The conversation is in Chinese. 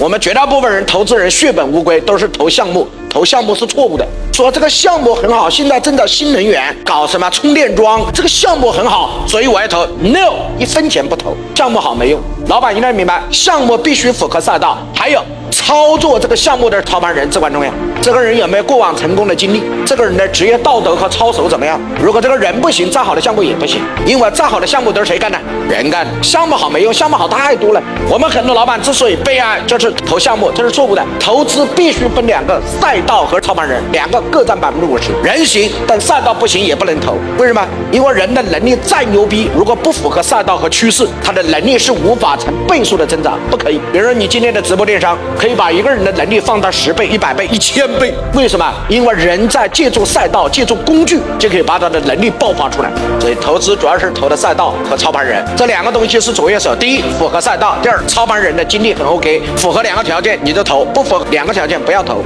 我们绝大部分人投资人血本无归，都是投项目，投项目是错误的。说这个项目很好，现在正在新能源搞什么充电桩，这个项目很好，所以我要投。No，一分钱不投，项目好没用。老板应该明白，项目必须符合赛道，还有。操作这个项目的操盘人至关重要。这个人有没有过往成功的经历？这个人的职业道德和操守怎么样？如果这个人不行，再好的项目也不行。因为再好的项目都是谁干的？人干的。项目好没用，项目好太多了。我们很多老板之所以悲哀，就是投项目，这是错误的。投资必须分两个赛道和操盘人，两个各占百分之五十。人行，但赛道不行也不能投。为什么？因为人的能力再牛逼，如果不符合赛道和趋势，他的能力是无法成倍数的增长，不可以。比如说你今天的直播电商。可以把一个人的能力放大十倍、一百倍、一千倍。为什么？因为人在借助赛道、借助工具，就可以把他的能力爆发出来。所以投资主要是投的赛道和操盘人这两个东西是左右手。第一，符合赛道；第二，操盘人的经历很 OK，符合两个条件你就投，不符合两个条件不要投。